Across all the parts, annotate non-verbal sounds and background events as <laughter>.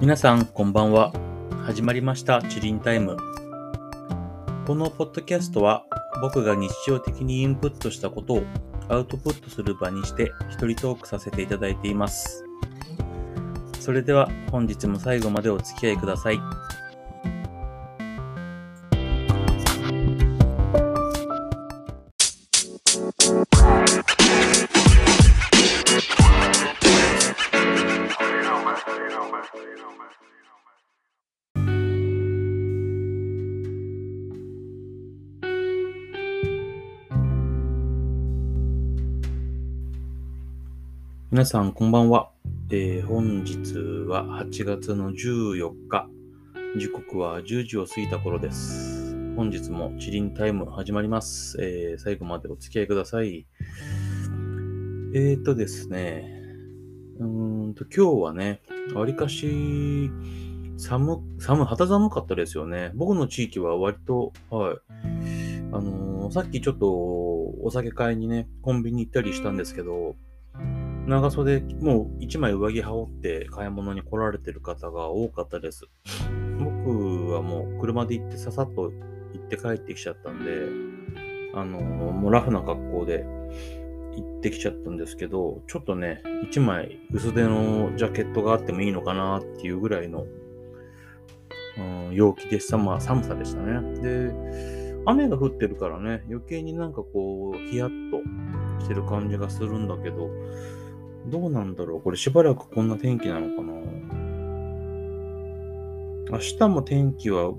皆さん、こんばんは。始まりました、チリンタイム。このポッドキャストは、僕が日常的にインプットしたことをアウトプットする場にして、一人トークさせていただいています。それでは、本日も最後までお付き合いください。皆さん、こんばんは。えー、本日は8月の14日。時刻は10時を過ぎた頃です。本日もチリンタイム始まります。えー、最後までお付き合いください。えーとですね。うんと、今日はね、わりかし、寒、寒、肌寒かったですよね。僕の地域は割と、はい。あのー、さっきちょっとお酒買いにね、コンビニ行ったりしたんですけど、長袖、もう一枚上着羽織って買い物に来られてる方が多かったです。僕はもう車で行ってささっと行って帰ってきちゃったんで、あの、もうラフな格好で行ってきちゃったんですけど、ちょっとね、一枚薄手のジャケットがあってもいいのかなっていうぐらいの、うん、陽気でした。まあ寒さでしたね。で、雨が降ってるからね、余計になんかこう、ヒヤッとしてる感じがするんだけど、どうなんだろう？これしばらくこんな天気なのかな？明日も天気は、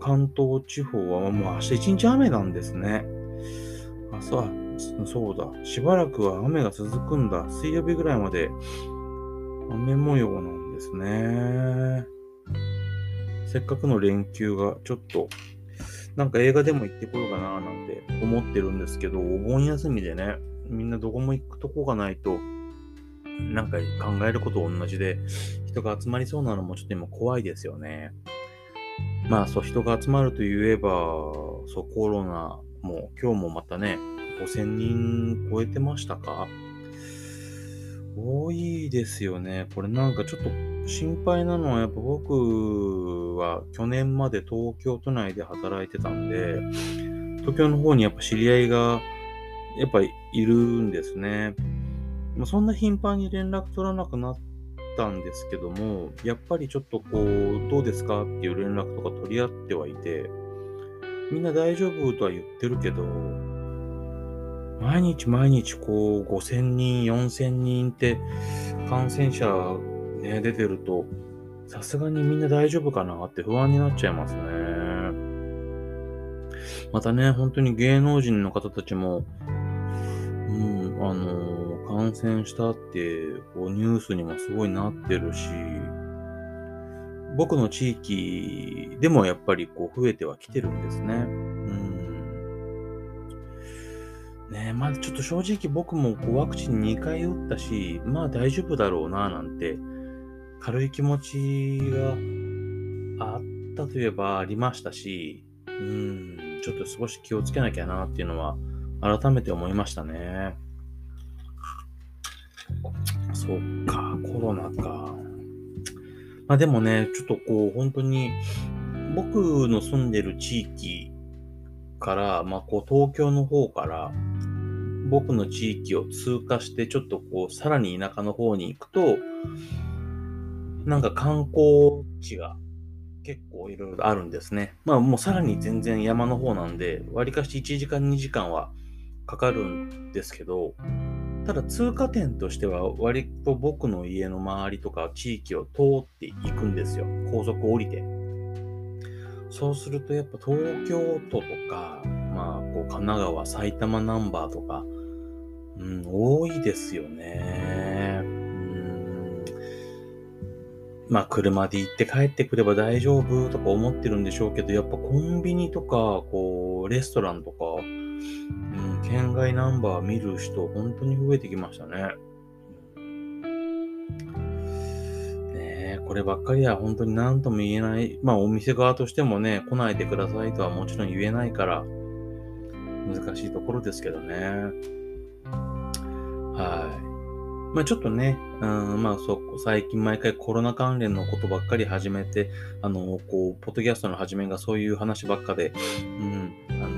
関東地方はもう明日一日雨なんですね。あ、そう、そうだ。しばらくは雨が続くんだ。水曜日ぐらいまで雨模様なんですね。せっかくの連休がちょっと、なんか映画でも行ってこようかななんて思ってるんですけど、お盆休みでね、みんなどこも行くとこがないと、なんか考えること同じで、人が集まりそうなのもちょっと今怖いですよね。まあそう、人が集まると言えば、そう、コロナも今日もまたね、5000人超えてましたか？多いですよね。これなんかちょっと心配なのは、やっぱ僕は去年まで東京都内で働いてたんで、東京の方にやっぱ知り合いがやっぱいるんですね。まあ、そんな頻繁に連絡取らなくなったんですけども、やっぱりちょっとこう、どうですかっていう連絡とか取り合ってはいて、みんな大丈夫とは言ってるけど、毎日毎日こう、5000人、4000人って感染者ね、出てると、さすがにみんな大丈夫かなって不安になっちゃいますね。またね、本当に芸能人の方たちも、うん、あの感染したってこうニュースにもすごいなってるし、僕の地域でもやっぱりこう増えてはきてるんですね。うん。ねまだちょっと正直僕もこうワクチン2回打ったし、まあ大丈夫だろうななんて軽い気持ちがあったといえばありましたし、うん、ちょっと少し気をつけなきゃなっていうのは改めて思いましたね。そっか、コロナか。まあでもね、ちょっとこう、本当に、僕の住んでる地域から、まあこう、東京の方から、僕の地域を通過して、ちょっとこう、さらに田舎の方に行くと、なんか観光地が結構いろいろあるんですね。まあもうさらに全然山の方なんで、わりかし1時間2時間はかかるんですけど、ただ通過点としては割と僕の家の周りとか地域を通っていくんですよ。高速降りて。そうするとやっぱ東京都とか、まあこう神奈川、埼玉ナンバーとか、うん、多いですよね。うん。まあ車で行って帰ってくれば大丈夫とか思ってるんでしょうけど、やっぱコンビニとか、こう、レストランとか、うん県外ナンバー見る人、本当に増えてきましたね。ね、こればっかりは本当に何とも言えない。まあ、お店側としてもね、来ないでくださいとはもちろん言えないから、難しいところですけどね。はい。まあちょっとね、うん、まあそう、最近毎回コロナ関連のことばっかり始めて、あの、こう、ポッドキャストの始めがそういう話ばっかで、うん、あ、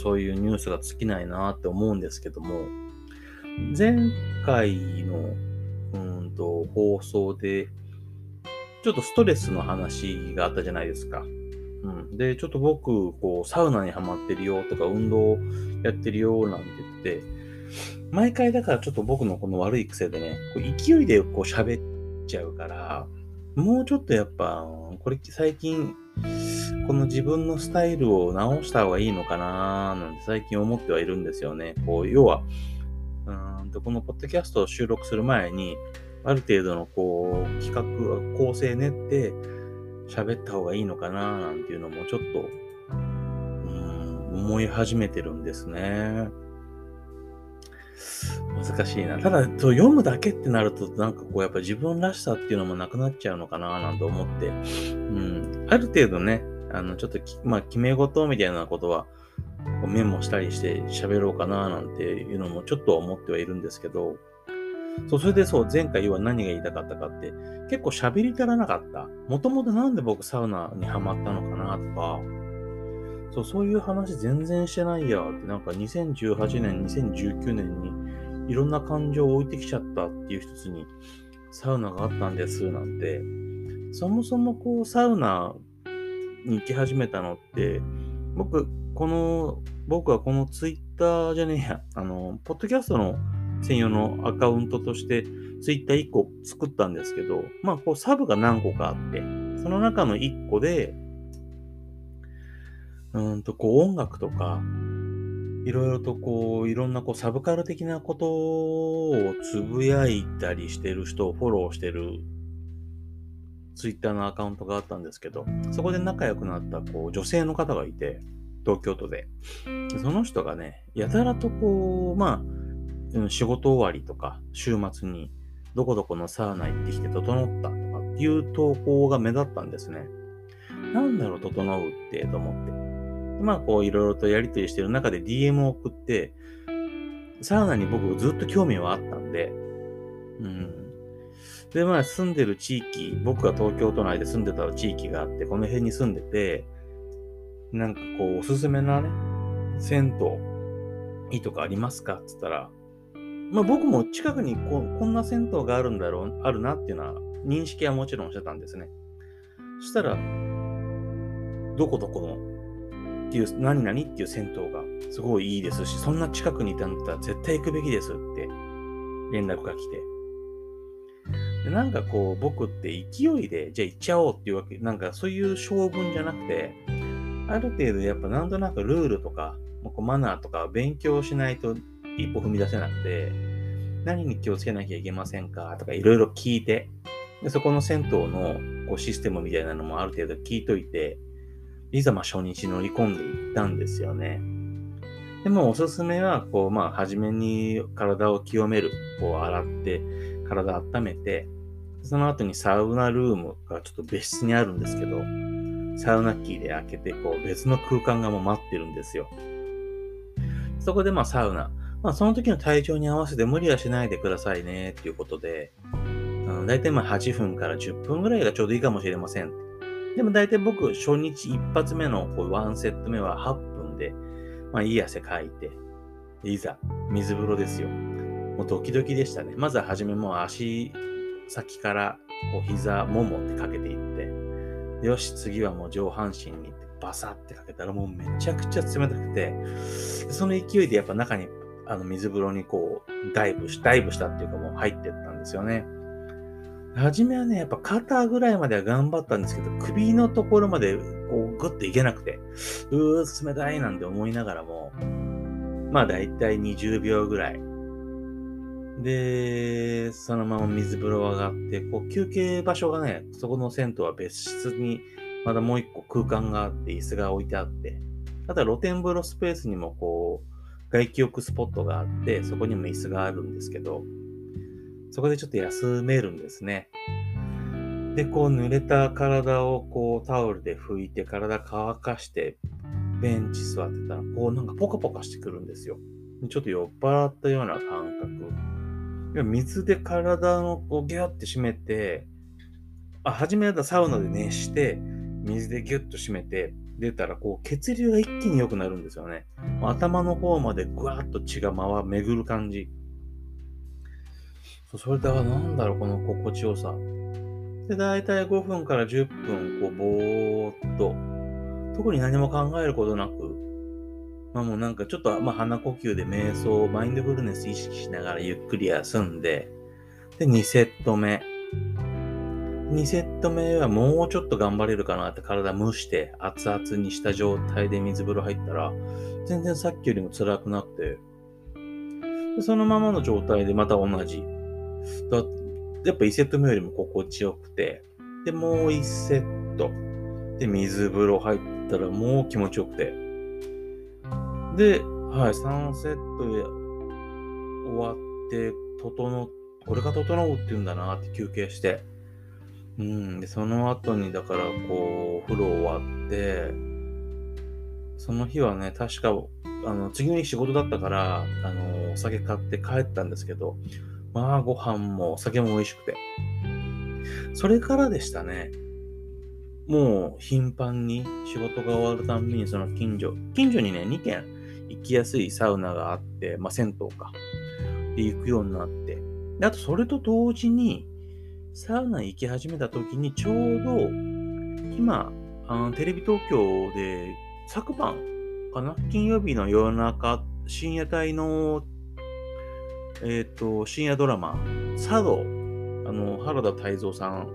そういうニュースが尽きないなって思うんですけども、前回の、うんと、放送で、ちょっとストレスの話があったじゃないですか。うん。で、ちょっと僕、こう、サウナにハマってるよとか、運動やってるよなんて言って、毎回だからちょっと僕のこの悪い癖でね、こう勢いでこう喋っちゃうから、もうちょっとやっぱ、これ最近、この自分のスタイルを直した方がいいのかななんて最近思ってはいるんですよね。こう、要は、うんとこのポッドキャストを収録する前に、ある程度のこう、企画、構成練って喋った方がいいのかななんていうのもちょっと、うん、思い始めてるんですね。難しいな。ただ、読むだけってなると、なんかこう、やっぱ自分らしさっていうのもなくなっちゃうのかな、なんて思って、うん、ある程度ね、あの、ちょっとまあ、決め事みたいなことは、メモしたりして喋ろうかな、なんていうのもちょっと思ってはいるんですけど、そう、それでそう、前回要は何が言いたかったかって、結構喋り足らなかった。もともとなんで僕サウナにハマったのかなとか、そう、そういう話全然してないやって、なんか2018年、2019年にいろんな感情を置いてきちゃったっていう一つにサウナがあったんですなんて、そもそもこうサウナに行き始めたのって、僕、この、僕はこのツイッターじゃねえや、あの、ポッドキャストの専用のアカウントとしてツイッター1個作ったんですけど、まあこうサブが何個かあって、その中の1個で、うんとこう音楽とか、いろいろとこう、いろんなこうサブカル的なことをつぶやいたりしてる人をフォローしてるツイッターのアカウントがあったんですけど、そこで仲良くなったこう女性の方がいて、東京都で。その人がね、やたらとこう、まあ、仕事終わりとか、週末に、どこどこのサウナ行ってきて整ったとかっていう投稿が目立ったんですね。なんだろう、整うって、と思って。まあ、こう、いろいろとやりとりしてる中で DM を送って、サウナに僕ずっと興味はあったんで、うん。で、まあ、住んでる地域、僕が東京都内で住んでた地域があって、この辺に住んでて、なんかこう、おすすめなね、銭湯、いいとかありますか？って言ったら、まあ僕も近くにここんな銭湯があるんだろう、あるなっていうのは認識はもちろんしてたんですね。そしたら、どこどこのっていう、何々っていう銭湯がすごいいいですし、そんな近くにいたんだったら絶対行くべきですって連絡が来て。でなんかこう、僕って勢いで、じゃあ行っちゃおうっていうわけ、なんかそういう性分じゃなくて、ある程度やっぱなんとなくルールとか、マナーとか勉強しないと一歩踏み出せなくて、何に気をつけなきゃいけませんかとかいろいろ聞いて、でそこの銭湯のこうシステムみたいなのもある程度聞いといて、いざまあ初日乗り込んでいったんですよね。でもおすすめは、こう、まあ、初めに体を清める。こう、洗って、体温めて、その後にサウナルームがちょっと別室にあるんですけど、サウナキーで開けて、こう、別の空間がもう待ってるんですよ。そこでまあサウナ。まあその時の体調に合わせて無理はしないでくださいねっていうことで、あの大体まあ8分から10分ぐらいがちょうどいいかもしれません。でも大体僕初日一発目のこうワンセット目は8分で、まあいい汗かいて、いざ水風呂ですよ。もうドキドキでしたね。まずは初めもう足先からこう膝、ももってかけていって、よし、次はもう上半身にバサってかけたらもうめちゃくちゃ冷たくて、その勢いでやっぱ中にあの水風呂にこうダイブし、ダイブしたっていうかもう入ってったんですよね。初めはね、やっぱ肩ぐらいまでは頑張ったんですけど、首のところまでこうグッといけなくて、うー冷たいなんて思いながらも、まあだいたい20秒ぐらい。で、そのまま水風呂上がって、こう休憩場所がね、そこの銭湯は別室にまだもう一個空間があって椅子が置いてあって、ただ露天風呂スペースにもこう、外気浴スポットがあって、そこにも椅子があるんですけど、そこでちょっと休めるんですね。で、こう濡れた体をこうタオルで拭いて体乾かしてベンチ座ってたら、こうなんかポカポカしてくるんですよ。ちょっと酔っ払ったような感覚。水で体をこうギュッて締めて、あ、初めはサウナで熱して、水でギュッと締めて、出たらこう血流が一気に良くなるんですよね。頭の方までぐわっと血が回巡る感じ。それではなんだろう、この心地よさ。で、だいたい5分から10分、こう、ぼーっと、特に何も考えることなく、まあもうなんかちょっと、まあ鼻呼吸で瞑想、マインドフルネス意識しながらゆっくり休んで、で、2セット目。2セット目はもうちょっと頑張れるかなって体蒸して熱々にした状態で水風呂入ったら、全然さっきよりも辛くなくて、でそのままの状態でまた同じ。やっぱ1セット目よりも心地よくて、で、もう1セット。で、水風呂入ったらもう気持ちよくて。で、はい、3セットで終わって、整、これが整うって言うんだなって休憩して。うん、で、その後に、だから、こう、風呂終わって、その日はね、確か、あの、次の日仕事だったから、あの、お酒買って帰ったんですけど、まあ、ご飯もお酒も美味しくて。それからでしたね。もう頻繁に仕事が終わるたんびにその近所、近所にね、2軒行きやすいサウナがあって、まあ銭湯か。で、行くようになって。で、あとそれと同時に、サウナ行き始めた時にちょうど、今、あのテレビ東京で昨晩かな金曜日の夜中、深夜帯のえっ、ー、と、深夜ドラマ、茶道、あの、原田泰造さん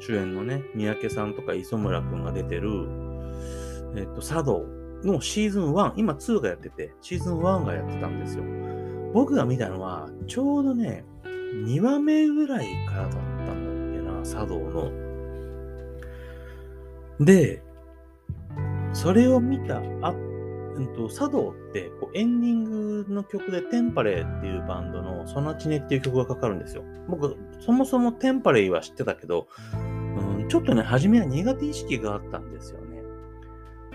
主演のね、三宅さんとか磯村くんが出てる、えっ、ー、と、茶道のシーズン1、今2がやってて、シーズン1がやってたんですよ。僕が見たのは、ちょうどね、2話目ぐらいからだったんだっけな、茶道の。で、それを見た後うんと、茶道ってこうエンディングの曲でテンパレーっていうバンドのソナチネっていう曲がかかるんですよ。僕、そもそもテンパレーは知ってたけど、うん、ちょっとね、初めは苦手意識があったんですよね。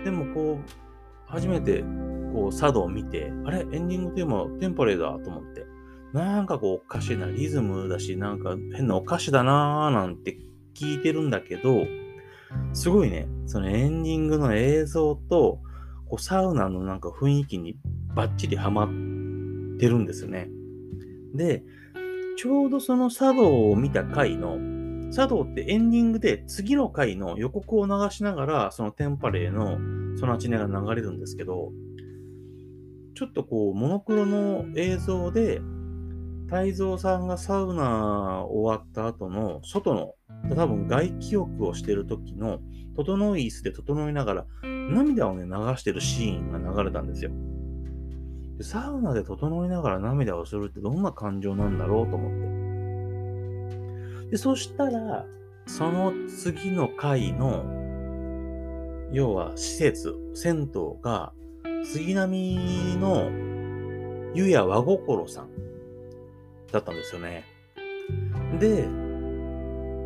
でもこう、初めてこう茶道を見て、あれエンディングテーマテンパレーだと思って、なんかこうおかしいな、リズムだし、なんか変なお菓子だなーなんて聞いてるんだけど、すごいね、そのエンディングの映像と、こうサウナのなんか雰囲気にバッチリハマってるんですよね。で、ちょうどその茶道を見た回の、茶道ってエンディングで次の回の予告を流しながら、そのテンパレーのソナチネが流れるんですけど、ちょっとこう、モノクロの映像で、太蔵さんがサウナ終わった後の外の、多分外気浴をしてる時の、整い椅子で整いながら、涙をね、流してるシーンが流れたんですよ。サウナで整いながら涙をするってどんな感情なんだろうと思って。で、そしたら、その次の回の、要は施設、銭湯が、杉並の湯屋和心さんだったんですよね。で、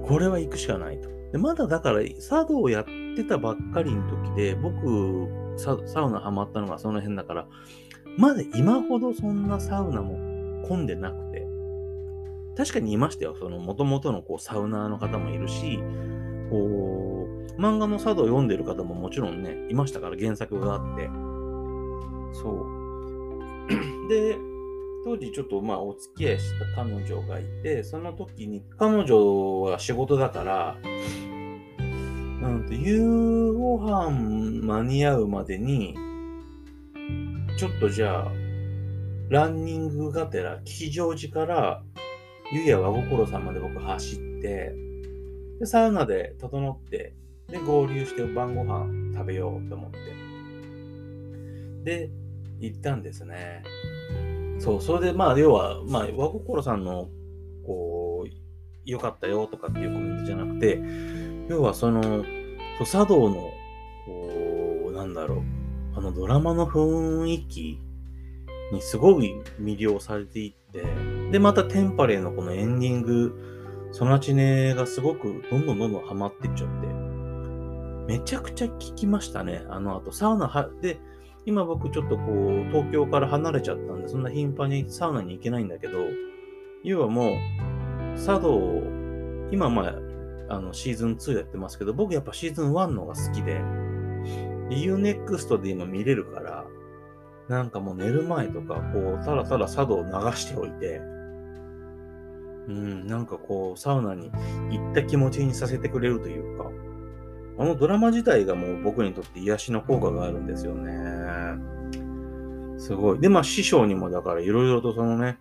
これは行くしかないと。でまだだから、茶道をやってたばっかりの時で、僕サ、サウナハマったのがその辺だから、まだ今ほどそんなサウナも混んでなく、確かにいましたよ。その元々のこうサウナーの方もいるし、こう、漫画の茶道を読んでる方ももちろんね、いましたから原作があって。そう。<clears throat> で、当時ちょっとまあお付き合いした彼女がいて、その時に彼女は仕事だから、なんと夕ご飯間に合うまでに、ちょっとじゃあ、ランニングがてら、吉祥寺から湯屋和心さんまで僕走って、で、サウナで整って、で、合流して晩ご飯食べようと思って。で、行ったんですね。そう、それでまあ、要は、まあ、和心さんの、こう、良かったよとかっていうコメントじゃなくて、要はその、茶道の、こう、なんだろう、あのドラマの雰囲気にすごい魅了されていって、で、またテンパレーのこのエンディング、ソナチネがすごくどんどんどんどんハマってっちゃって、めちゃくちゃ聞きましたね。あの後、サウナは、で、今僕ちょっとこう、東京から離れちゃったんで、そんな頻繁にサウナに行けないんだけど、要はもう、茶道、今まあ、あの、シーズン2やってますけど、僕やっぱシーズン1のが好きで、UNEXT で今見れるから、なんかもう寝る前とか、こう、ただただ茶道を流しておいて、うん、なんかこう、サウナに行った気持ちにさせてくれるというか、あのドラマ自体がもう僕にとって癒しの効果があるんですよね。すごい。で、まあ師匠にもだからいろいろとそのね、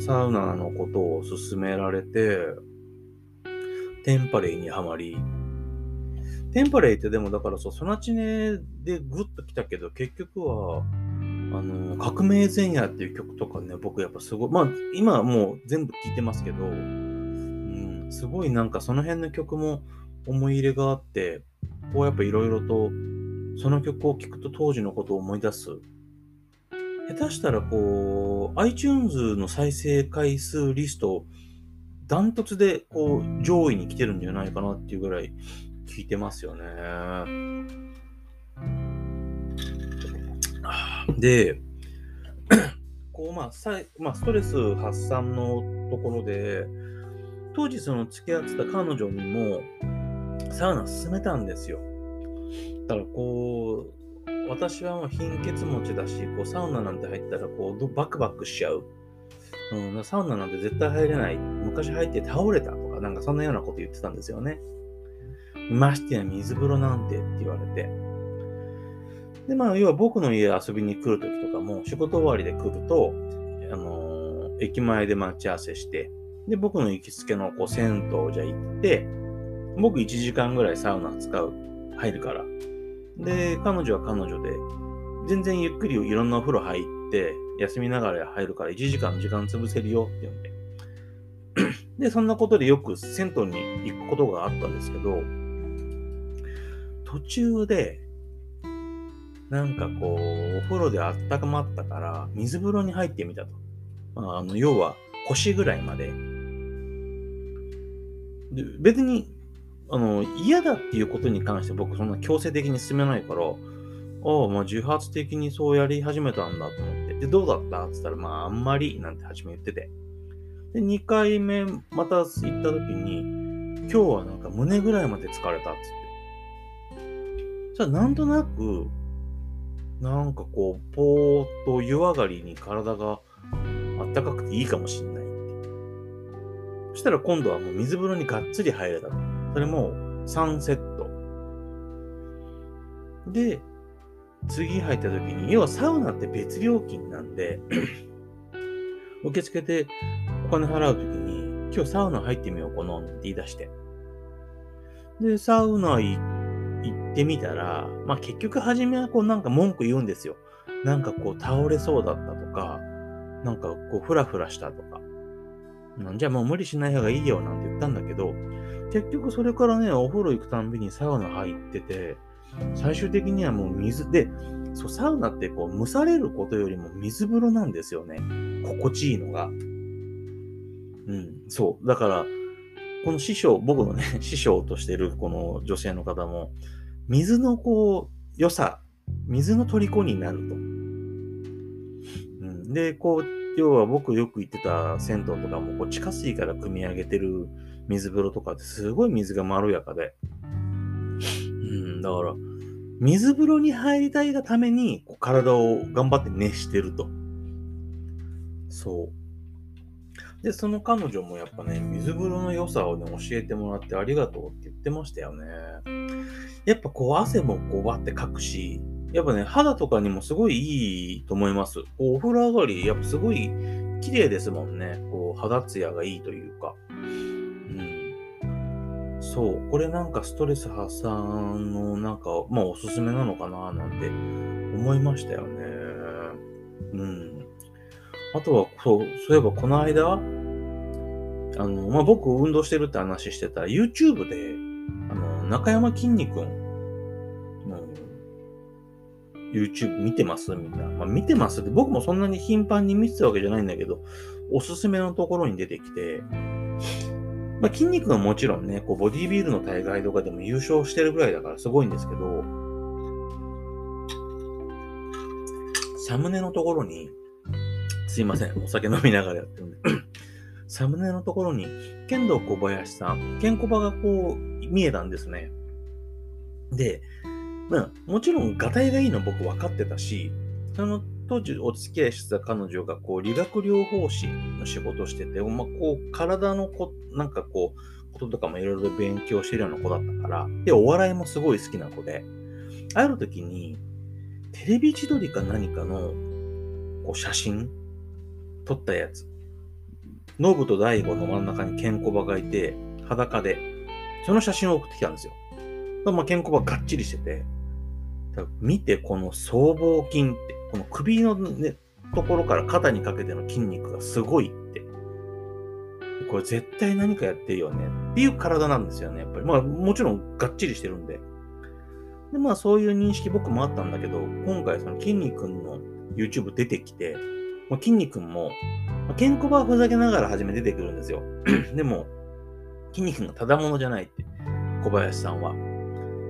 サウナのことを勧められて、テンパレイにはまり、テンパレイってでもだからそう、ソナチネでグッと来たけど、結局は、あの、革命前夜っていう曲とかね、僕やっぱすごい、まあ今はもう全部聴いてますけど、うん、すごいなんかその辺の曲も思い入れがあって、こうやっぱいろいろと、その曲を聴くと当時のことを思い出す。下手したらこう、iTunes の再生回数リスト、ダントツでこう上位に来てるんじゃないかなっていうぐらい聞いてますよね。で、<clears throat> こうまあさまあ、ストレス発散のところで、当時その付き合ってた彼女にもサウナ勧めたんですよ。だからこう、私はもう貧血持ちだし、こうサウナなんて入ったらこうバクバクしちゃう。うん、サウナなんて絶対入れない。昔入って倒れたとか、なんかそんなようなこと言ってたんですよね。ましてや水風呂なんてって言われて。で、まあ、要は僕の家遊びに来るときとかも、仕事終わりで来ると、あのー、駅前で待ち合わせして、で、僕の行きつけのこう銭湯じゃ行って、僕1時間ぐらいサウナ使う、入るから。で、彼女は彼女で、全然ゆっくりいろんなお風呂入って、休みながら入るから1時間時間潰せるよって言うんで。で、そんなことでよく銭湯に行くことがあったんですけど、途中で、なんかこう、お風呂であったかまったから、水風呂に入ってみたと。まあ、あの、要は腰ぐらいまで。で別に、あの、嫌だっていうことに関して僕そんな強制的に進めないから、ああ、まあ自発的にそうやり始めたんだと思って。で、どうだったって言ったら、まああんまり、なんて初め言ってて。で、2回目また行った時に、今日はなんか胸ぐらいまで疲れたっつって。じゃあなんとなく、なんかこう、ぽーっと湯上がりに体があったかくていいかもしんない。そしたら今度はもう水風呂にがっつり入れた。それも3セット。で、次入った時に、要はサウナって別料金なんで <clears throat> 受付でお金払う時に、今日サウナ入ってみようかなって言い出して。で、サウナ行行ってみたら、まあ結局初めはこうなんか文句言うんですよ。なんかこう倒れそうだったとか、なんかこうフラフラしたとか。じゃあもう無理しない方がいいよなんて言ったんだけど、結局それからね、お風呂行くたんびにサウナ入ってて、最終的にはもう水で、そう、サウナってこう蒸されることよりも水風呂なんですよね。心地いいのが。うん、そう。だから、この師匠、僕のね、<laughs> 師匠としてるこの女性の方も、水のこう、良さ、水の虜になると。うん、で、こう、要は僕よく行ってた銭湯とかも、こう地下水から汲み上げてる水風呂とかってすごい水がまろやかで。うん、だから、水風呂に入りたいがために、体を頑張って熱してると。そう。で、その彼女もやっぱね、水風呂の良さをね、教えてもらってありがとうって言ってましたよね。やっぱこう汗もこうバってかくし、やっぱね、肌とかにもすごいいいと思います。こうお風呂上がり、やっぱすごい綺麗ですもんね。こう肌ツヤがいいというか。うん。そう。これなんかストレス発散のなんか、まあおすすめなのかななんて思いましたよね。うん。あとは、そう、そういえばこの間、あの、まあ、僕運動してるって話してた、YouTube で、あの、中山きんに君の YouTube 見てます？みんな。まあ、見てますって僕もそんなに頻繁に見てたわけじゃないんだけど、おすすめのところに出てきて、まあ、筋肉はもちろんね、こう、ボディービルの大会とかでも優勝してるぐらいだからすごいんですけど、サムネのところに、すいません。お酒飲みながらやってるんで。<clears throat> サムネのところに、剣道小林さん、ケンコバがこう、見えたんですね。で、まあ、もちろん、がたいがいいの僕分かってたし、その当時お付き合いしてた彼女が、こう、理学療法士の仕事してて、まあ、こう、体のこ、なんかこう、こととかもいろいろ勉強してるような子だったから、で、お笑いもすごい好きな子で、ある時に、テレビ千鳥か何かの、こう、写真撮ったやつ。ノブと大悟の真ん中にケンコバがいて、裸で、その写真を送ってきたんですよ。まあ、ケンコバがっちりしてて、見て、この僧帽筋って、この首のね、ところから肩にかけての筋肉がすごいって。これ絶対何かやってるよねっていう体なんですよね、やっぱり。まあもちろんがっちりしてるんで。で、まあそういう認識僕もあったんだけど、今回その筋肉の YouTube 出てきて、まあ、筋肉も、まあ、ケンコバはふざけながら初め出てくるんですよ。<clears throat> でも、筋肉がただものじゃないって、小林さんは。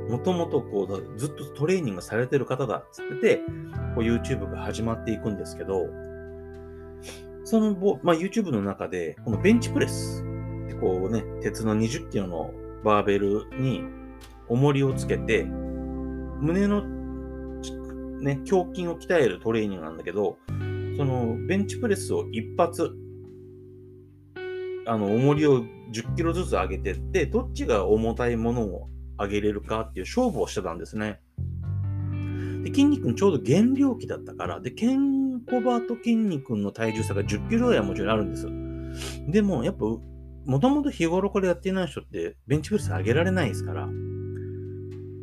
もともとこう、ずっとトレーニングされてる方だっつってて、こう YouTube が始まっていくんですけど、その、まあ、YouTube の中で、このベンチプレス、こうね、鉄の20キロのバーベルに重りをつけて、胸のね、胸筋を鍛えるトレーニングなんだけど、そのベンチプレスを一発、あの、重りを10キロずつ上げてって、どっちが重たいものを上げれるかっていう勝負をしてたんですね。で、筋肉ちょうど減量期だったから、で、ケンコバと筋肉の体重差が10キロぐらいはもちろんあるんです。でも、やっぱ、もともと日頃からやっていない人ってベンチプレス上げられないですから。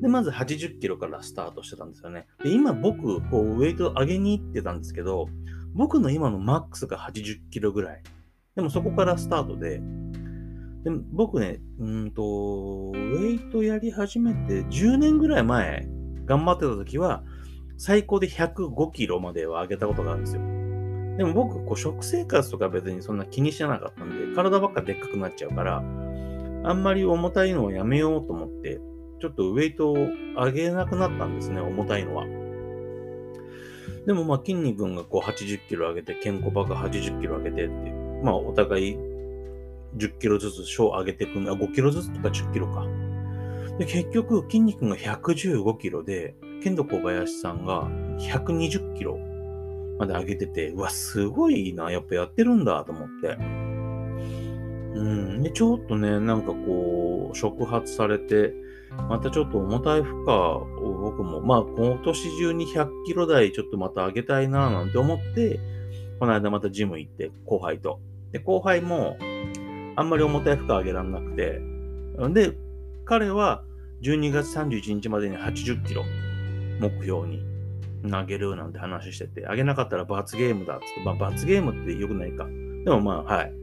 で、まず80キロからスタートしてたんですよね。で、今僕、こう、ウェイト上げに行ってたんですけど、僕の今のマックスが80キロぐらい。でもそこからスタートで、で僕ね、うんと、ウェイトやり始めて10年ぐらい前、頑張ってた時は、最高で105キロまでは上げたことがあるんですよ。でも僕、こう食生活とか別にそんな気にしてなかったんで、体ばっかでっかくなっちゃうから、あんまり重たいのをやめようと思って、ちょっとウェイトを上げなくなったんですね、重たいのは。でもまあ筋肉がこう80キロ上げて、ケンコバが80キロ上げてって、まあお互い10キロずつ小上げていくの、5キロずつとか10キロか。で、結局、筋肉が115キロで、剣道小林さんが120キロまで上げてて、うわ、すごいな、やっぱやってるんだと思って。うん。で、ちょっとね、なんかこう、触発されて、またちょっと重たい負荷を僕も、まあ、今年中に100キロ台ちょっとまた上げたいな、なんて思って、この間またジム行って、後輩と。で、後輩も、あんまり重たい負荷上げらんなくて、で、彼は12月31日までに80キロ目標に投げるなんて話してて、上げなかったら罰ゲームだっつって、まあ罰ゲームって良くないか。でもまあ、はい。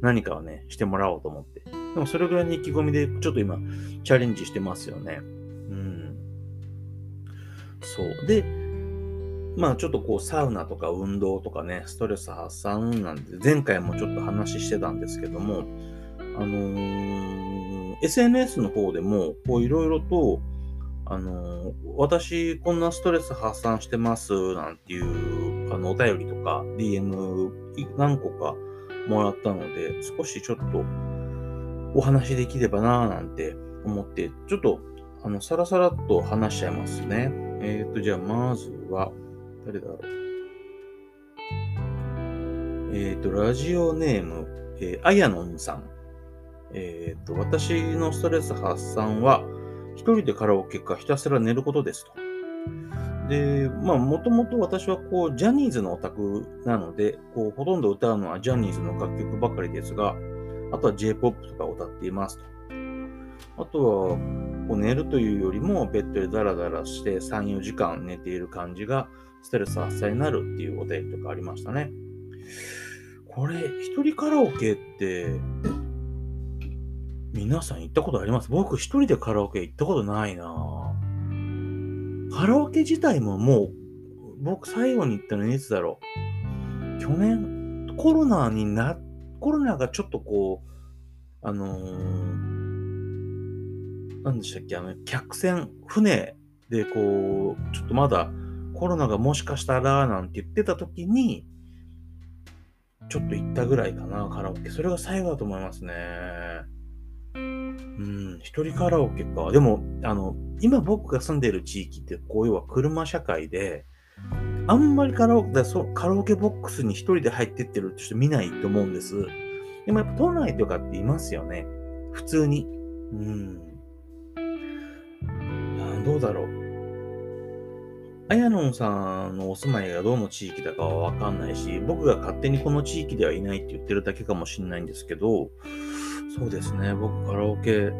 何かをね、してもらおうと思って。でもそれぐらいの意気込みで、ちょっと今、チャレンジしてますよね。うん。そう。で、まあちょっとこうサウナとか運動とかね、ストレス発散なんで、前回もちょっと話してたんですけども、あのー、SNS の方でも、こういろいろと、あのー、私こんなストレス発散してますなんていう、あの、お便りとか DM 何個かもらったので、少しちょっとお話できればなぁなんて思って、ちょっとあの、さらさらっと話しちゃいますね。えっ、ー、と、じゃあまずは、誰だろう。えっ、ー、と、ラジオネーム、えー、あやのんさん。えっ、ー、と、私のストレス発散は、一人でカラオケかひたすら寝ることですと。で、まあ、もともと私はこう、ジャニーズのオタクなので、こう、ほとんど歌うのはジャニーズの楽曲ばかりですが、あとは J-POP とか歌っていますと。あとは、寝るというよりも、ベッドでダラダラして3、4時間寝ている感じが、ストレス発散になるっていうお便りとかありましたね。これ、一人カラオケって、皆さん行ったことあります？僕一人でカラオケ行ったことないなカラオケ自体ももう、僕最後に行ったのいつだろう？去年、コロナになっ、コロナがちょっとこう、あのー、何でしたっけ、あの、客船、船でこう、ちょっとまだコロナがもしかしたらなんて言ってた時に、ちょっと行ったぐらいかな、カラオケ。それが最後だと思いますね。うん、一人カラオケか。でも、あの、今僕が住んでいる地域って、こう、要は車社会で、あんまりカラオケ、そカラオケボックスに一人で入ってってるって人見ないと思うんです。でもやっぱ都内とかっていますよね。普通に。うん。どうだろう。あやのんさんのお住まいがどの地域だかはわかんないし、僕が勝手にこの地域ではいないって言ってるだけかもしれないんですけど、そうですね、僕カラオケ、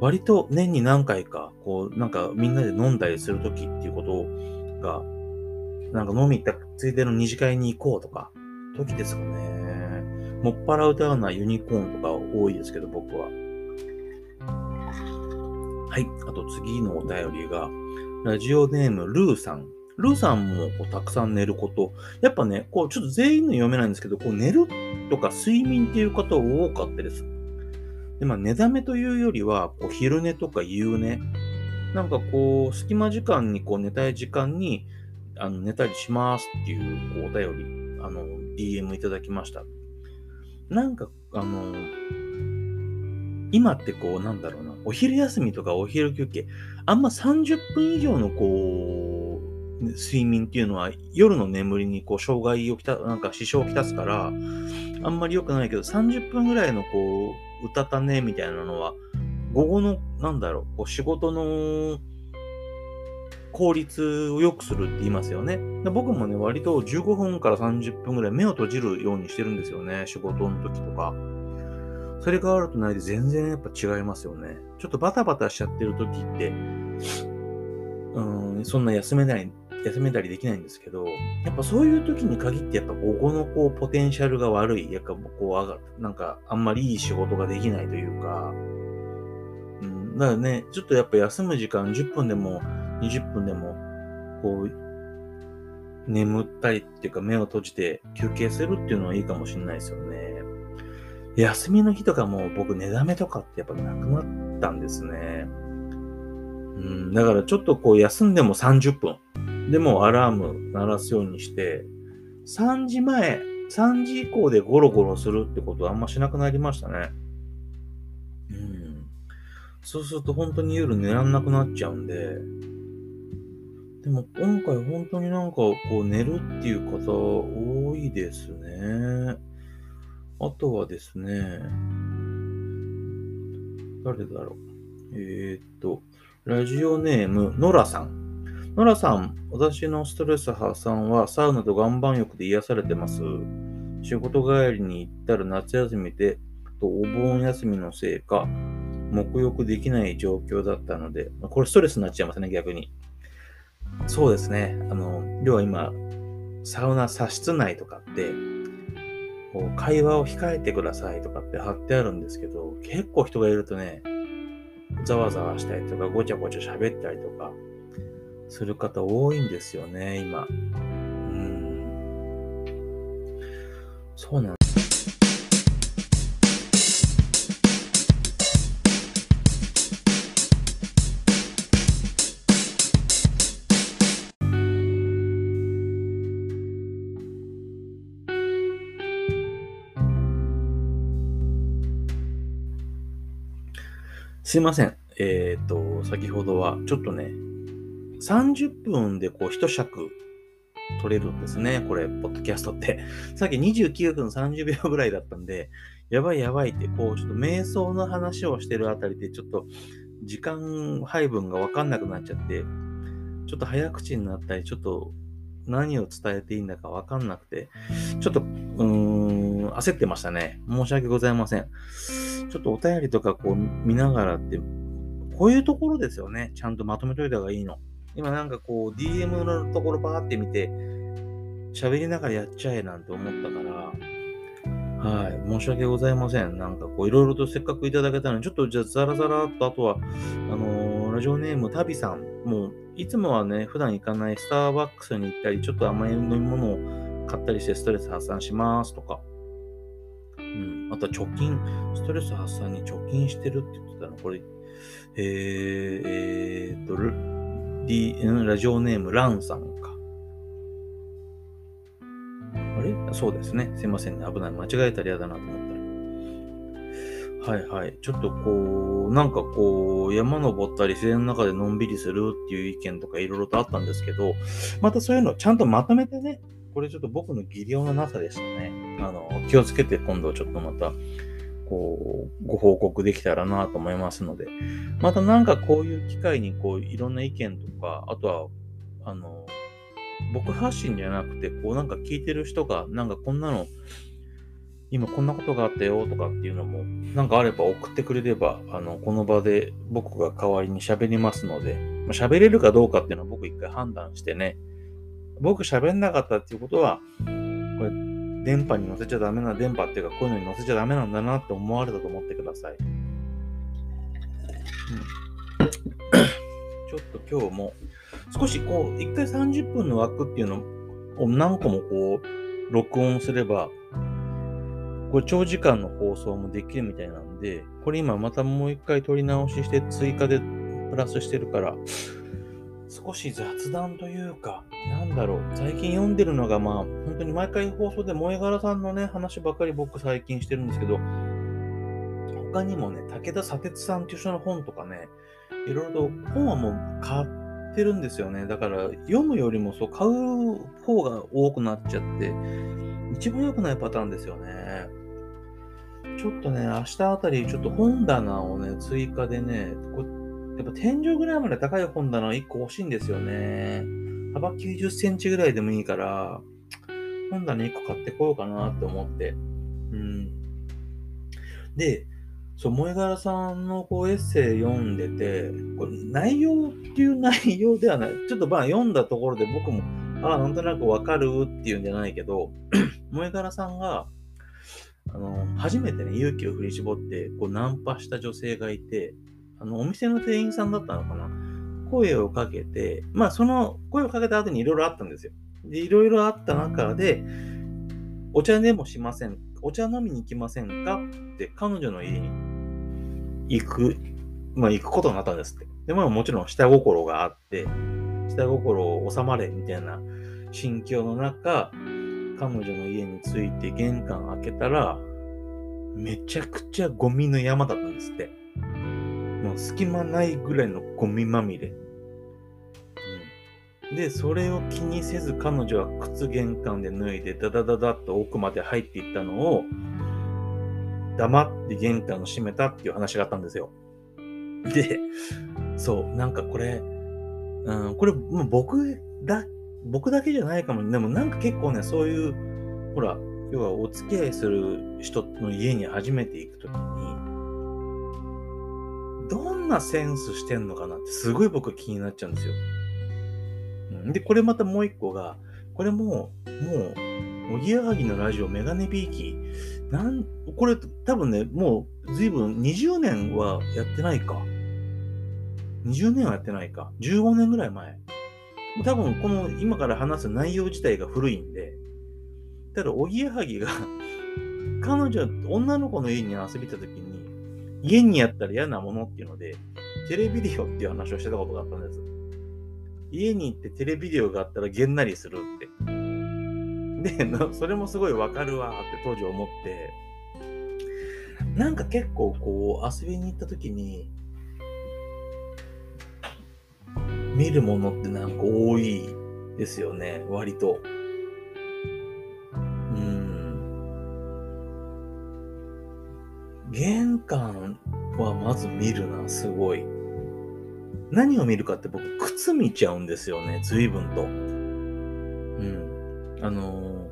割と年に何回か、こう、なんかみんなで飲んだりするときっていうことが、なんか飲み行ったついでの二次会に行こうとか、時ですかね。もっぱら歌うのはユニコーンとか多いですけど、僕は。はい。あと次のお便りが、ラジオネーム、ルーさん。ルーさんもこうたくさん寝ること。やっぱね、こうちょっと全員の読めないんですけど、こう寝るとか睡眠っていう方多かったです。で、まあ寝だめというよりは、こう昼寝とか夕寝。なんかこう、隙間時間にこう寝たい時間にあの寝たりしますっていうお便り、あの、DM いただきました。なんか、あの、今ってこう、なんだろうな、お昼休みとかお昼休憩、あんま30分以上のこう、睡眠っていうのは夜の眠りにこう障害をきた、なんか支障をきたすから、あんまり良くないけど、30分ぐらいのこう、うたたねみたいなのは、午後の、なんだろう、こう仕事の効率を良くするって言いますよね。で僕もね、割と15分から30分ぐらい目を閉じるようにしてるんですよね。仕事の時とか。それがあるとないで全然やっぱ違いますよね。ちょっとバタバタしちゃってる時って、うん、そんな休めない、休めたりできないんですけど、やっぱそういう時に限ってやっぱ午後のこうポテンシャルが悪い、やっぱこうなんかあんまりいい仕事ができないというか、うん、だからね、ちょっとやっぱ休む時間10分でも20分でも、こう、眠ったりっていうか目を閉じて休憩するっていうのはいいかもしれないですよね。休みの日とかも僕寝だめとかってやっぱなくなったんですね。うん、だからちょっとこう休んでも30分。でもアラーム鳴らすようにして、3時前、3時以降でゴロゴロするってことはあんましなくなりましたね。うん。そうすると本当に夜寝らんなくなっちゃうんで、でも今回本当になんかこう寝るっていう方多いですね。あとはですね、誰だろう。えー、っと、ラジオネーム、ノラさん。ノラさん、私のストレス発散はサウナと岩盤浴で癒されてます。仕事帰りに行ったら夏休みで、とお盆休みのせいか、沐浴できない状況だったので、これストレスになっちゃいますね、逆に。そうですね。あの、要は今、サウナ茶室内とかって、こう会話を控えてくださいとかって貼ってあるんですけど、結構人がいるとね、ざわざわしたりとか、ごちゃごちゃ喋ったりとか、する方多いんですよね、今。うん。そうなんすいません。えっ、ー、と、先ほどはちょっとね、30分でこう一尺取れるんですね。これ、ポッドキャストって。<laughs> さっき29分30秒ぐらいだったんで、やばいやばいって、こう、ちょっと瞑想の話をしてるあたりで、ちょっと時間配分がわかんなくなっちゃって、ちょっと早口になったり、ちょっと何を伝えていいんだかわかんなくて、ちょっと、うーん、焦ってましたね。申し訳ございません。ちょっとお便りとかこう見ながらって、こういうところですよね。ちゃんとまとめといた方がいいの。今なんかこう DM のところバーって見て、喋りながらやっちゃえなんて思ったから、はい。申し訳ございません。なんかこういろいろとせっかくいただけたのに、ちょっとじゃあザラザラと、あとは、あのー、ラジオネームタビさん。もう、いつもはね、普段行かないスターバックスに行ったり、ちょっと甘い飲み物を買ったりしてストレス発散しますとか。うん。あと貯金、ストレス発散に貯金してるって言ってたの？これ、えー、えー、と、D、ラジオネームランさんか。あれ？そうですね。すいませんね。危ない。間違えたら嫌だなと思ったら。はいはい。ちょっとこう、なんかこう、山登ったり自然の中でのんびりするっていう意見とかいろいろとあったんですけど、またそういうのをちゃんとまとめてね、これちょっと僕の技量のなさでしたね。あの、気をつけて今度ちょっとまた、こう、ご報告できたらなと思いますので、またなんかこういう機会にこう、いろんな意見とか、あとは、あの、僕発信じゃなくて、こうなんか聞いてる人が、なんかこんなの、今こんなことがあったよとかっていうのも、なんかあれば送ってくれれば、あの、この場で僕が代わりに喋りますので、喋れるかどうかっていうのは僕一回判断してね、僕喋んなかったっていうことは、これ、電波に乗せちゃダメな、電波っていうかこういうのに乗せちゃダメなんだなって思われたと思ってください。うん、ちょっと今日も少しこう、1回30分の枠っていうのを何個もこう、録音すれば、これ長時間の放送もできるみたいなんで、これ今またもう一回撮り直しして追加でプラスしてるから、少し雑談というか、なんだろう、最近読んでるのがまあ、本当に毎回放送で萌え柄さんのね、話ばっかり僕最近してるんですけど、他にもね、武田砂鉄さんっていう人の本とかね、いろいろと本はもう買ってるんですよね。だから読むよりもそう買う方が多くなっちゃって、一番良くないパターンですよね。ちょっとね、明日あたりちょっと本棚をね、追加でね、こやっぱ天井ぐらいまで高い本棚1個欲しいんですよね。幅90センチぐらいでもいいから、本棚1個買ってこようかなって思って。うん。で、そう、萌柄さんのこうエッセイ読んでて、これ内容っていう内容ではない。ちょっとまあ読んだところで僕も、ああ、なんとなくわかるっていうんじゃないけど、<clears throat> 萌柄さんが、あの、初めてね、勇気を振り絞って、こう、ナンパした女性がいて、あの、お店の店員さんだったのかな声をかけて、まあ、その声をかけた後にいろいろあったんですよ。で、いろいろあった中で、お茶でもしません。お茶飲みに行きませんか？って彼女の家に行く、まあ行くことになったんですって。で、まあもちろん下心があって、下心を収まれみたいな心境の中、彼女の家に着いて玄関開けたら、めちゃくちゃゴミの山だったんですって。もう隙間ないぐらいのゴミまみれ。うんで、それを気にせず彼女は靴玄関で脱いでダダダダッと奥まで入っていったのを黙って玄関を閉めたっていう話があったんですよ。で、そう、なんかこれ、うん、これもう僕だ、僕だけじゃないかも。でもなんか結構ね、そういう、ほら、要はお付き合いする人の家に初めて行くとき、なセンスしてんのかなってすごい僕気になっちゃうんですよ。で、これまたもう一個が、これも、もう、おぎやはぎのラジオメガネビーキなん、これ多分ね、もう随分20年はやってないか。20年はやってないか。15年ぐらい前。多分この今から話す内容自体が古いんで、ただ、おぎやはぎが彼女、女の子の家に遊びたときに、家にやったら嫌なものっていうので、テレビデオっていう話をしてたことがあったんです。家に行ってテレビデオがあったらげんなりするって。で、それもすごいわかるわって当時思って、なんか結構こう遊びに行った時に、見るものってなんか多いですよね、割と。玄関はまず見るな、すごい。何を見るかって僕、靴見ちゃうんですよね、随分と。うん。あの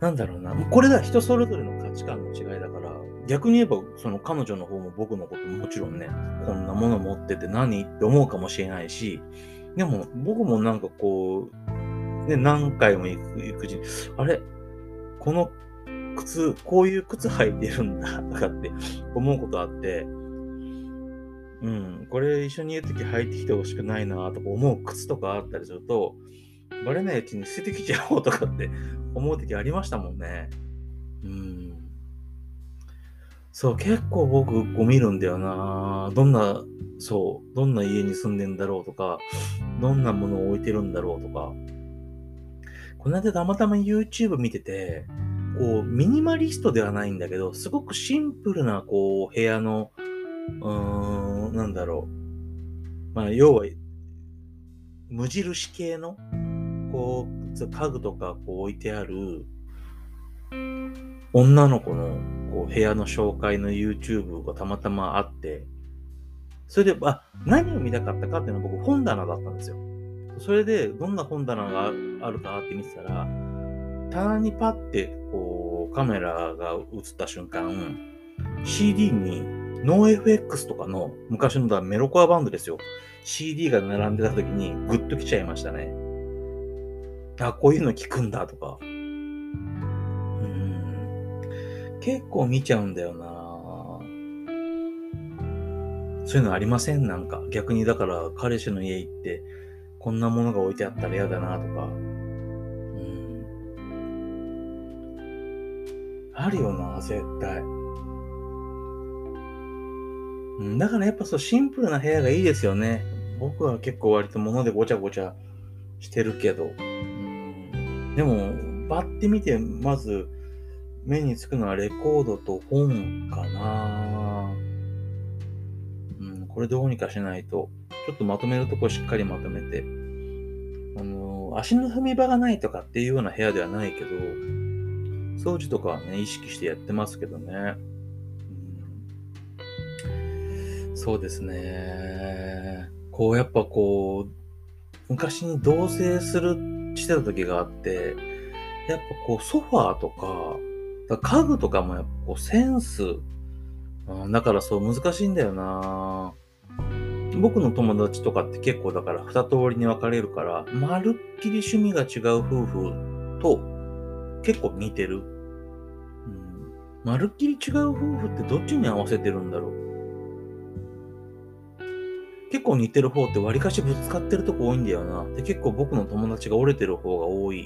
ー、なんだろうな。これが人それぞれの価値観の違いだから、逆に言えば、その彼女の方も僕のこともちろんね、こんなもの持ってて何って思うかもしれないし、でも僕もなんかこう、ね、何回も行く行くうちに、あれ？この靴、こういう靴履いてるんだとかって思うことあって、うん、これ一緒にいるとき履いてきてほしくないなとか思う靴とかあったりすると、バレないうちに捨ててきちゃおうとかって思うときありましたもんね。うん。そう、結構僕、ゴミるんだよなどんな、そう、どんな家に住んでんだろうとか、どんなものを置いてるんだろうとか。この間たまたま YouTube 見てて、こう、ミニマリストではないんだけど、すごくシンプルな、こう、部屋の、うーん、なんだろう。まあ、要は、無印系の、こう、家具とかこう置いてある、女の子のこう部屋の紹介の YouTube がたまたまあって、それで、あ、何を見たかったかっていうのは僕本棚だったんですよ。それで、どんな本棚があるかって見てたら、棚にパッてこうカメラが映った瞬間、CD にノー FX とかの昔のだメロコアバンドですよ。CD が並んでた時にグッと来ちゃいましたね。あ、こういうの聞くんだとか。うん結構見ちゃうんだよなそういうのありません？なんか。逆にだから彼氏の家行って、こんなものが置いてあったら嫌だなとか。あるよな、絶対。うん、だからやっぱそうシンプルな部屋がいいですよね。僕は結構割と物でごちゃごちゃしてるけど。うん、でも、バッて見て、まず、目につくのはレコードと本かなうん、これどうにかしないと。ちょっとまとめるとこしっかりまとめて。あの、足の踏み場がないとかっていうような部屋ではないけど、掃除とかはね、意識してやってますけどね。うん、そうですね。こう、やっぱこう、昔に同棲する、してた時があって、やっぱこう、ソファーとか、だ家具とかもやっぱこうセンス、うん、だからそう難しいんだよな僕の友達とかって結構だから二通りに分かれるから、まるっきり趣味が違う夫婦と結構似てる。うん、まるっきり違う夫婦ってどっちに合わせてるんだろう結構似てる方って割かしぶつかってるとこ多いんだよな。で、結構僕の友達が折れてる方が多い。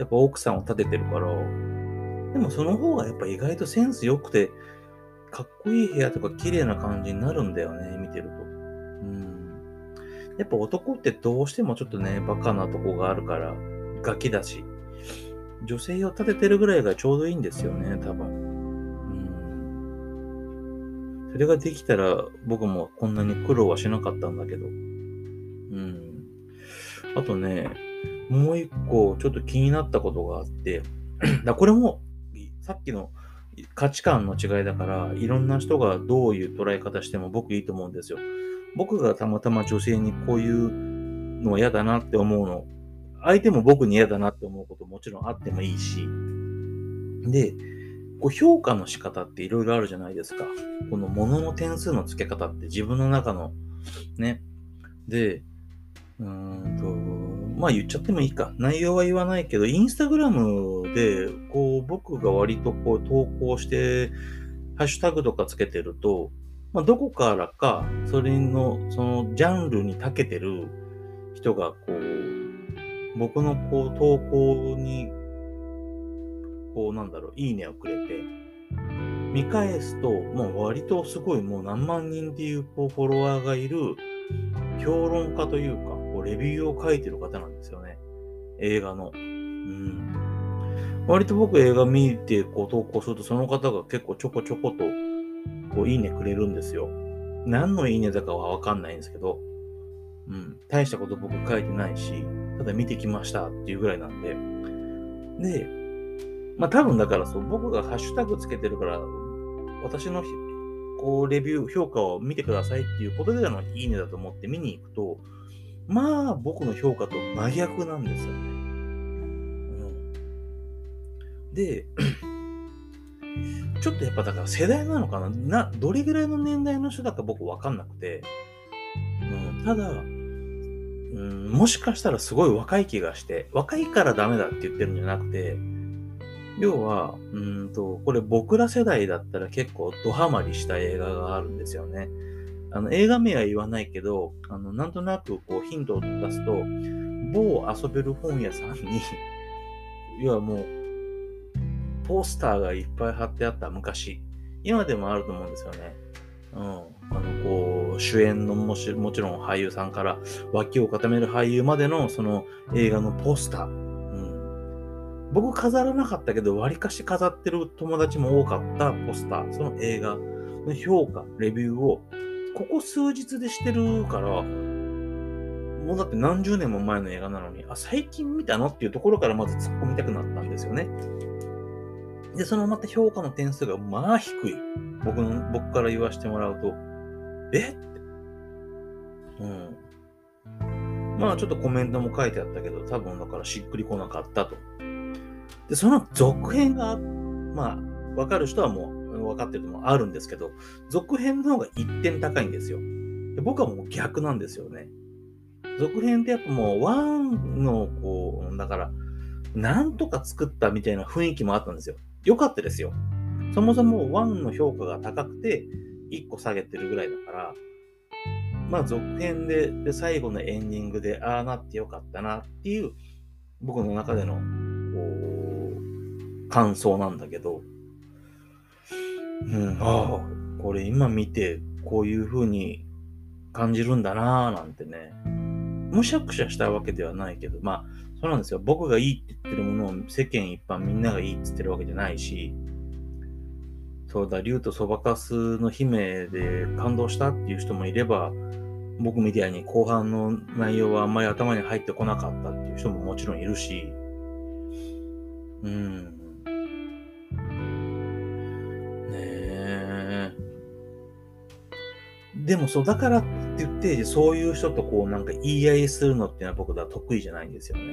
やっぱ奥さんを立ててるから、でもその方がやっぱ意外とセンス良くて、かっこいい部屋とか綺麗な感じになるんだよね、見てると。うん。やっぱ男ってどうしてもちょっとね、バカなとこがあるから、ガキだし、女性を立ててるぐらいがちょうどいいんですよね、多分。うん。それができたら僕もこんなに苦労はしなかったんだけど。うん。あとね、もう一個ちょっと気になったことがあって、<clears throat> だこれもさっきの価値観の違いだから、いろんな人がどういう捉え方しても僕いいと思うんですよ。僕がたまたま女性にこういうのは嫌だなって思うの、相手も僕に嫌だなって思うこともちろんあってもいいし、で、こう評価の仕方っていろいろあるじゃないですか。この物の点数の付け方って自分の中の、ね。で、うんと、まあ言っちゃってもいいか。内容は言わないけど、インスタグラムで、こう、僕が割とこう投稿して、ハッシュタグとかつけてると、まあ、どこからか、それの、そのジャンルに長けてる人が、こう、僕のこう投稿に、こうなんだろう、いいねをくれて、見返すと、もう割とすごいもう何万人っていうこうフォロワーがいる評論家というか、こうレビューを書いてる方なんですよね。映画の。うん。割と僕映画見てこう投稿すると、その方が結構ちょこちょこと、こういいねくれるんですよ。何のいいねだかはわかんないんですけど、うん。大したこと僕書いてないし、ただ見てきましたっていうぐらいなんで。で、まあ多分だからそう、僕がハッシュタグつけてるから、私のこうレビュー、評価を見てくださいっていうことでのいいねだと思って見に行くと、まあ僕の評価と真逆なんですよね。うん、で、<clears throat> ちょっとやっぱだから世代なのかな？な、どれぐらいの年代の人だか僕わかんなくて、うん、ただ、うん、もしかしたらすごい若い気がして、若いからダメだって言ってるんじゃなくて、要は、うんと、これ僕ら世代だったら結構ドハマりした映画があるんですよね。あの、映画名は言わないけど、あの、なんとなくこうヒントを出すと、某遊べる本屋さんに <laughs> 要はもう、ポスターがいっぱい貼ってあった昔。今でもあると思うんですよね。うん。あの、こう、主演のもしもちろん俳優さんから脇を固める俳優までのその映画のポスター。うん。僕飾らなかったけど、割かし飾ってる友達も多かったポスター、その映画の評価、レビューを、ここ数日でしてるから、もうだって何十年も前の映画なのに、あ、最近見たのっていうところからまず突っ込みたくなったんですよね。で、そのまた評価の点数がまあ低い。僕の、僕から言わせてもらうと、え？って。うん。まあちょっとコメントも書いてあったけど、多分だからしっくりこなかったと。で、その続編が、まあ、わかる人はもう分かってるのもあるんですけど、続編の方が1点高いんですよ。で僕はもう逆なんですよね。続編ってやっぱもうワンのこう、だから、なんとか作ったみたいな雰囲気もあったんですよ。良かったですよ。そもそもワンの評価が高くて、1個下げてるぐらいだから、まあ続編でで最後のエンディングで、ああなってよかったなっていう、僕の中での、こう、感想なんだけど、うん、ああ、これ今見て、こういう風に感じるんだなぁなんてね。むしゃくしゃしたわけではないけど、まあ、そうなんですよ。僕がいいって言ってるものを世間一般みんながいいって言ってるわけじゃないし、そうだ、竜とそばかすの姫で感動したっていう人もいれば、僕みたいに後半の内容はあんまり頭に入ってこなかったっていう人ももちろんいるし、うん。ねえ。でもそう、だからって言って、そういう人とこうなんか言い合いするのっていうのは僕は得意じゃないんですよね。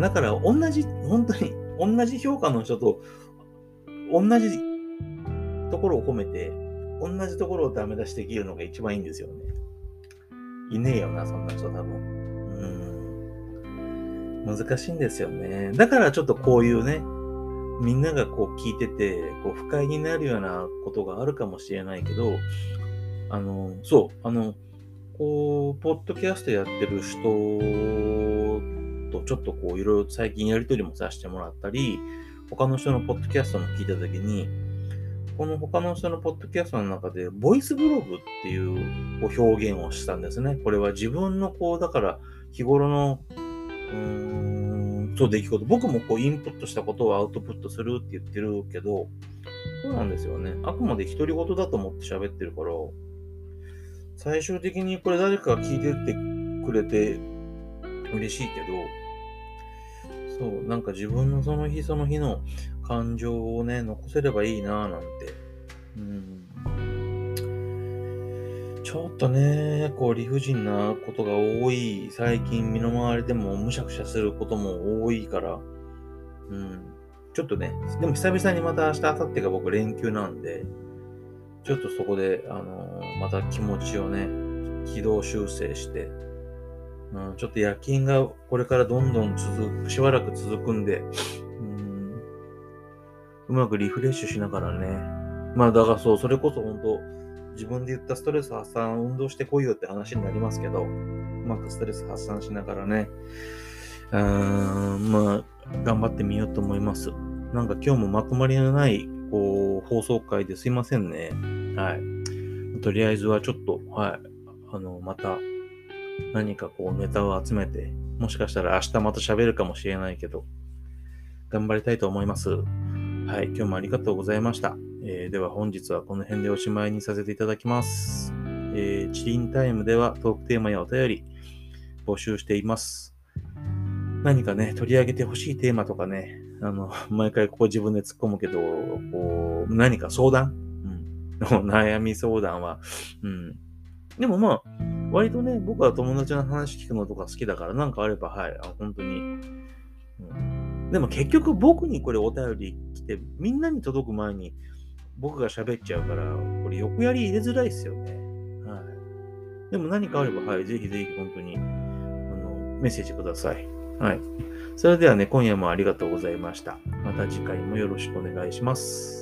だから同じ、本当に同じ評価の人と同じところを褒めて、同じところをダメ出しできるのが一番いいんですよね。いねえよな、そんな人多分。うん。難しいんですよね。だからちょっとこういうね、みんながこう聞いてて、こう不快になるようなことがあるかもしれないけど、あの、そう、あの、こう、ポッドキャストやってる人とちょっとこう、いろいろ最近やりとりもさせてもらったり、他の人のポッドキャストも聞いたときに、この他の人のポッドキャストの中で、ボイスブログっていう表現をしたんですね。これは自分のこう、だから日頃の、うーん、そう出来事。僕もこう、インプットしたことをアウトプットするって言ってるけど、そうなんですよね。あくまで独り言だと思って喋ってるから、最終的にこれ誰かが聞いてってくれて嬉しいけど、そう、なんか自分のその日その日の感情をね、残せればいいなぁなんて。うん。ちょっとね、こう理不尽なことが多い、最近身の回りでもむしゃくしゃすることも多いから、うん。ちょっとね、でも久々にまた明日、明後日が僕連休なんで、ちょっとそこで、あのー、また気持ちをね、軌道修正して、うん、ちょっと夜勤がこれからどんどん続く、しばらく続くんで、うまくリフレッシュしながらね。まあだからそう、それこそ本当自分で言ったストレス発散、運動してこいよって話になりますけど、うまくストレス発散しながらね、うーん、まあ、頑張ってみようと思います。なんか今日もまとまりのないこう、放送回ですいませんね。はい。とりあえずはちょっと、はい。あの、また、何かこうネタを集めて、もしかしたら明日また喋るかもしれないけど、頑張りたいと思います。はい。今日もありがとうございました。えー、では本日はこの辺でおしまいにさせていただきます。えー、チリンタイムではトークテーマやお便り募集しています。何かね、取り上げてほしいテーマとかね、あの、<laughs> 毎回ここ自分で突っ込むけど、こう、何か相談？うん。<laughs> 悩み相談は、うん。でもまあ、割とね、僕は友達の話聞くのとか好きだから、なんかあれば、はい、あ本当に、うん。でも結局僕にこれお便り来て、みんなに届く前に僕が喋っちゃうから、これ横やり入れづらいですよね。はい。でも何かあれば、はい、ぜひぜひ本当に、あの、メッセージください。はい。それではね、今夜もありがとうございました。また次回もよろしくお願いします。